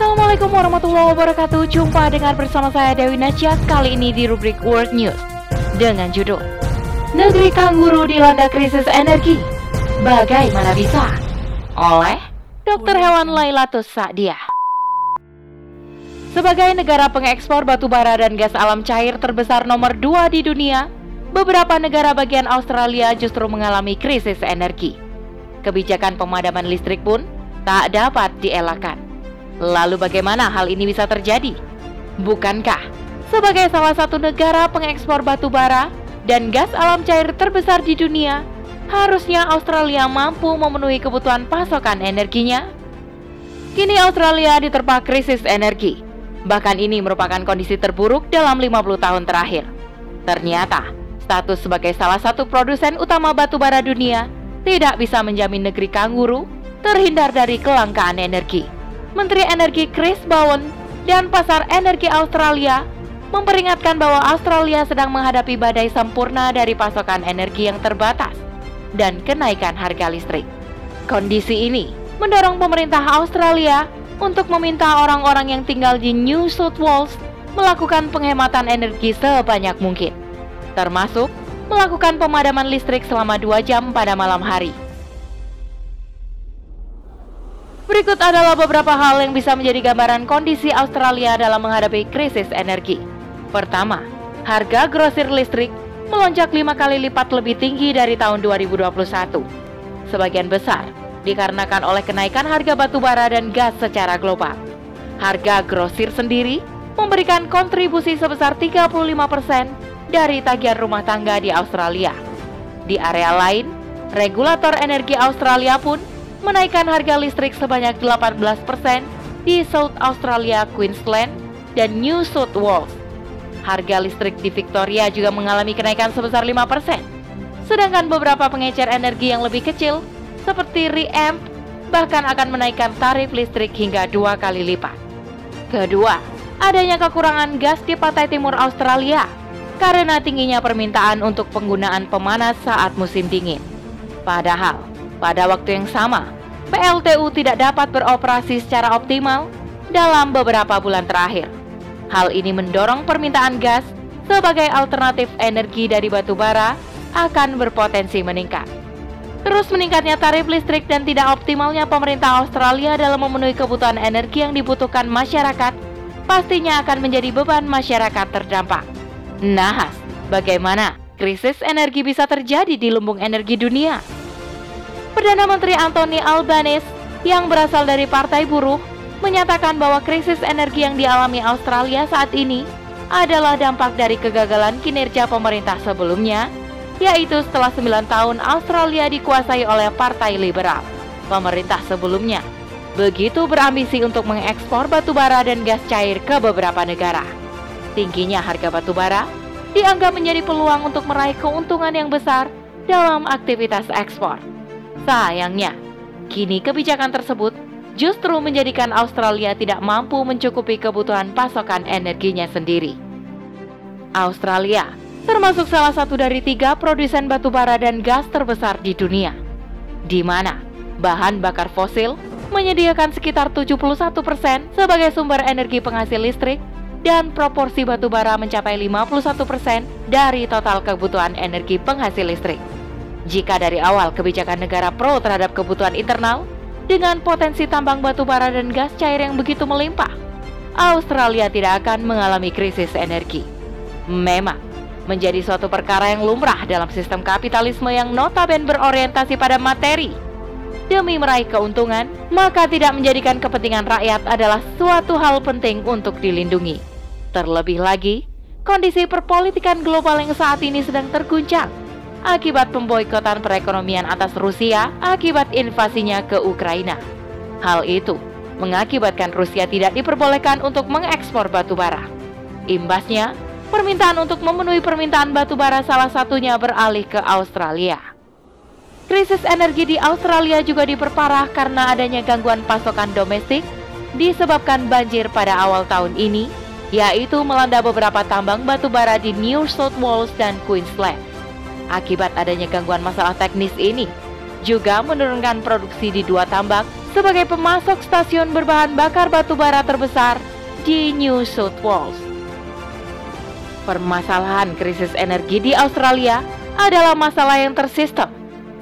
Assalamualaikum warahmatullahi wabarakatuh. Jumpa dengan bersama saya Dewi Najah Kali ini di rubrik World News Dengan judul Negeri Kanguru dilanda krisis energi. Bagaimana bisa? Oleh Dr. Hewan Lailatus Sa'diah Sebagai negara pengekspor batu bara dan gas alam cair terbesar nomor 2 di dunia Beberapa negara bagian Australia justru mengalami krisis energi. Kebijakan pemadaman listrik pun tak dapat dielakkan Lalu bagaimana hal ini bisa terjadi? Bukankah sebagai salah satu negara pengekspor batu bara dan gas alam cair terbesar di dunia, harusnya Australia mampu memenuhi kebutuhan pasokan energinya? Kini Australia diterpa krisis energi. Bahkan ini merupakan kondisi terburuk dalam 50 tahun terakhir. Ternyata, status sebagai salah satu produsen utama batu bara dunia tidak bisa menjamin negeri kanguru terhindar dari kelangkaan energi. Menteri Energi Chris Bowen dan Pasar Energi Australia memperingatkan bahwa Australia sedang menghadapi badai sempurna dari pasokan energi yang terbatas dan kenaikan harga listrik. Kondisi ini mendorong pemerintah Australia untuk meminta orang-orang yang tinggal di New South Wales melakukan penghematan energi sebanyak mungkin, termasuk melakukan pemadaman listrik selama dua jam pada malam hari. Berikut adalah beberapa hal yang bisa menjadi gambaran kondisi Australia dalam menghadapi krisis energi. Pertama, harga grosir listrik melonjak lima kali lipat lebih tinggi dari tahun 2021. Sebagian besar dikarenakan oleh kenaikan harga batu bara dan gas secara global. Harga grosir sendiri memberikan kontribusi sebesar 35% dari tagihan rumah tangga di Australia. Di area lain, regulator energi Australia pun menaikkan harga listrik sebanyak 18% di South Australia, Queensland, dan New South Wales. Harga listrik di Victoria juga mengalami kenaikan sebesar 5%. Sedangkan beberapa pengecer energi yang lebih kecil, seperti Reamp, bahkan akan menaikkan tarif listrik hingga dua kali lipat. Kedua, adanya kekurangan gas di pantai timur Australia karena tingginya permintaan untuk penggunaan pemanas saat musim dingin. Padahal, pada waktu yang sama, PLTU tidak dapat beroperasi secara optimal dalam beberapa bulan terakhir. Hal ini mendorong permintaan gas sebagai alternatif energi dari batu bara akan berpotensi meningkat. Terus meningkatnya tarif listrik dan tidak optimalnya pemerintah Australia dalam memenuhi kebutuhan energi yang dibutuhkan masyarakat pastinya akan menjadi beban masyarakat terdampak. Nahas, bagaimana krisis energi bisa terjadi di lumbung energi dunia? Perdana Menteri Anthony Albanese yang berasal dari Partai Buruh menyatakan bahwa krisis energi yang dialami Australia saat ini adalah dampak dari kegagalan kinerja pemerintah sebelumnya, yaitu setelah 9 tahun Australia dikuasai oleh Partai Liberal. Pemerintah sebelumnya begitu berambisi untuk mengekspor batu bara dan gas cair ke beberapa negara. Tingginya harga batu bara dianggap menjadi peluang untuk meraih keuntungan yang besar dalam aktivitas ekspor. Sayangnya, kini kebijakan tersebut justru menjadikan Australia tidak mampu mencukupi kebutuhan pasokan energinya sendiri. Australia termasuk salah satu dari tiga produsen batu bara dan gas terbesar di dunia, di mana bahan bakar fosil menyediakan sekitar 71% sebagai sumber energi penghasil listrik dan proporsi batu bara mencapai 51% dari total kebutuhan energi penghasil listrik. Jika dari awal kebijakan negara pro terhadap kebutuhan internal dengan potensi tambang batu bara dan gas cair yang begitu melimpah, Australia tidak akan mengalami krisis energi. Memang menjadi suatu perkara yang lumrah dalam sistem kapitalisme yang notabene berorientasi pada materi. Demi meraih keuntungan, maka tidak menjadikan kepentingan rakyat adalah suatu hal penting untuk dilindungi. Terlebih lagi, kondisi perpolitikan global yang saat ini sedang terguncang akibat pemboikotan perekonomian atas Rusia akibat invasinya ke Ukraina. Hal itu mengakibatkan Rusia tidak diperbolehkan untuk mengekspor batu bara. Imbasnya, permintaan untuk memenuhi permintaan batu bara salah satunya beralih ke Australia. Krisis energi di Australia juga diperparah karena adanya gangguan pasokan domestik disebabkan banjir pada awal tahun ini, yaitu melanda beberapa tambang batu bara di New South Wales dan Queensland. Akibat adanya gangguan masalah teknis ini, juga menurunkan produksi di dua tambak sebagai pemasok stasiun berbahan bakar batu bara terbesar di New South Wales. Permasalahan krisis energi di Australia adalah masalah yang tersistem.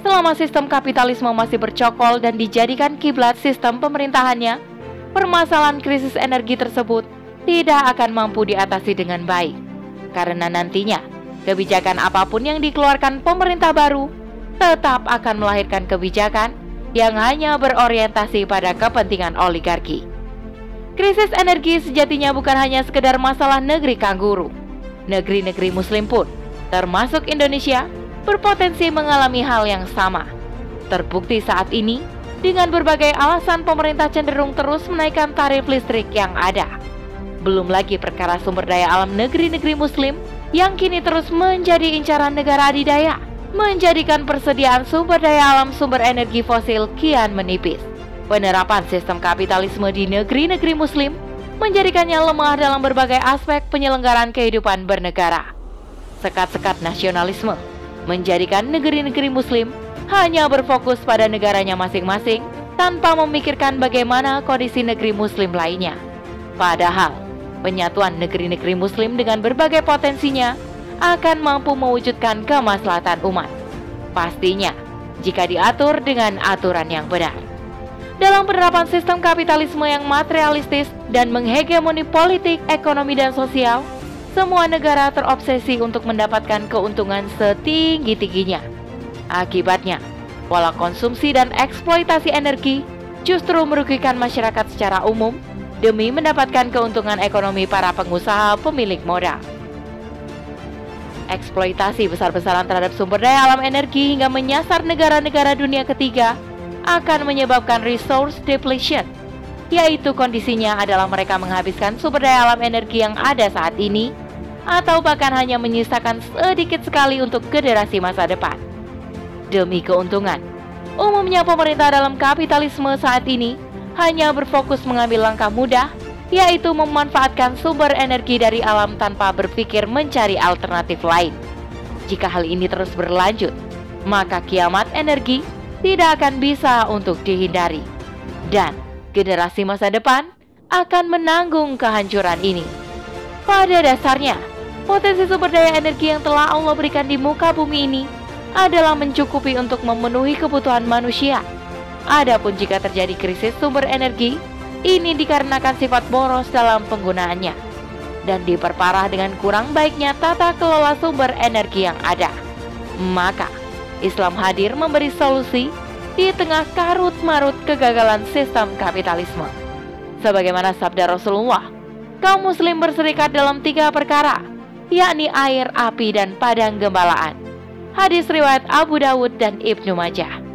Selama sistem kapitalisme masih bercokol dan dijadikan kiblat sistem pemerintahannya, permasalahan krisis energi tersebut tidak akan mampu diatasi dengan baik. Karena nantinya, kebijakan apa pun yang dikeluarkan pemerintah baru tetap akan melahirkan kebijakan yang hanya berorientasi pada kepentingan oligarki. Krisis energi sejatinya bukan hanya sekedar masalah negeri kangguru. Negeri-negeri muslim pun, termasuk Indonesia, berpotensi mengalami hal yang sama. Terbukti saat ini, dengan berbagai alasan pemerintah cenderung terus menaikkan tarif listrik yang ada. Belum lagi perkara sumber daya alam negeri-negeri muslim yang kini terus menjadi incaran negara adidaya menjadikan persediaan sumber daya alam sumber energi fosil kian menipis. Penerapan sistem kapitalisme di negeri-negeri muslim menjadikannya lemah dalam berbagai aspek penyelenggaraan kehidupan bernegara. Sekat-sekat nasionalisme menjadikan negeri-negeri muslim hanya berfokus pada negaranya masing-masing tanpa memikirkan bagaimana kondisi negeri muslim lainnya. Padahal, penyatuan negeri-negeri muslim dengan berbagai potensinya akan mampu mewujudkan kemaslahatan umat. Pastinya, jika diatur dengan aturan yang benar. Dalam penerapan sistem kapitalisme yang materialistis dan menghegemoni politik, ekonomi, dan sosial, semua negara terobsesi untuk mendapatkan keuntungan setinggi-tingginya. Akibatnya, pola konsumsi dan eksploitasi energi justru merugikan masyarakat secara umum demi mendapatkan keuntungan ekonomi para pengusaha pemilik modal eksploitasi besar-besaran terhadap sumber daya alam energi hingga menyasar negara-negara dunia ketiga akan menyebabkan resource depletion, yaitu kondisinya adalah mereka menghabiskan sumber daya alam energi yang ada saat ini atau bahkan hanya menyisakan sedikit sekali untuk generasi masa depan. Demi keuntungan, umumnya pemerintah dalam kapitalisme saat ini hanya berfokus mengambil langkah mudah yaitu memanfaatkan sumber energi dari alam tanpa berpikir mencari alternatif lain. Jika hal ini terus berlanjut, maka kiamat energi tidak akan bisa untuk dihindari. Dan generasi masa depan akan menanggung kehancuran ini. Pada dasarnya, potensi sumber daya energi yang telah Allah berikan di muka bumi ini adalah mencukupi untuk memenuhi kebutuhan manusia. Adapun jika terjadi krisis sumber energi, ini dikarenakan sifat boros dalam penggunaannya dan diperparah dengan kurang baiknya tata kelola sumber energi yang ada. Maka, Islam hadir memberi solusi di tengah karut-marut kegagalan sistem kapitalisme. Sebagaimana sabda Rasulullah, kaum muslim berserikat dalam tiga perkara, yakni air, api, dan padang gembalaan. Hadis riwayat Abu Dawud dan Ibnu Majah.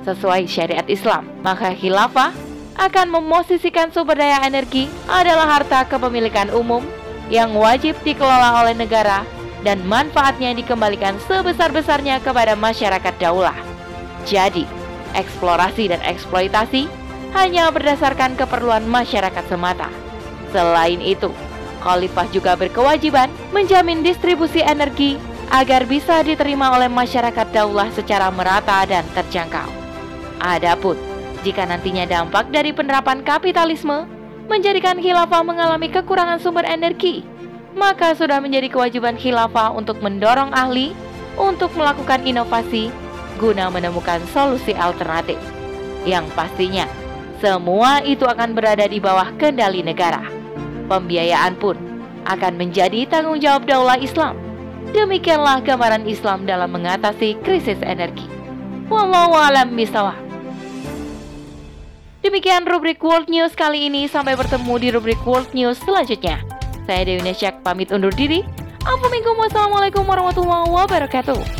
Sesuai syariat Islam, maka khilafah akan memosisikan sumber daya energi adalah harta kepemilikan umum yang wajib dikelola oleh negara dan manfaatnya dikembalikan sebesar-besarnya kepada masyarakat daulah. Jadi, eksplorasi dan eksploitasi hanya berdasarkan keperluan masyarakat semata. Selain itu, Khalifah juga berkewajiban menjamin distribusi energi agar bisa diterima oleh masyarakat daulah secara merata dan terjangkau. Adapun jika nantinya dampak dari penerapan kapitalisme menjadikan khilafah mengalami kekurangan sumber energi, maka sudah menjadi kewajiban khilafah untuk mendorong ahli untuk melakukan inovasi guna menemukan solusi alternatif. Yang pastinya, semua itu akan berada di bawah kendali negara. Pembiayaan pun akan menjadi tanggung jawab daulah Islam. Demikianlah gambaran Islam dalam mengatasi krisis energi. Wallahu a'lam bishawab. Demikian rubrik World News kali ini. Sampai bertemu di rubrik World News selanjutnya. Saya Dewi Nesyak pamit undur diri. Assalamualaikum warahmatullahi wabarakatuh.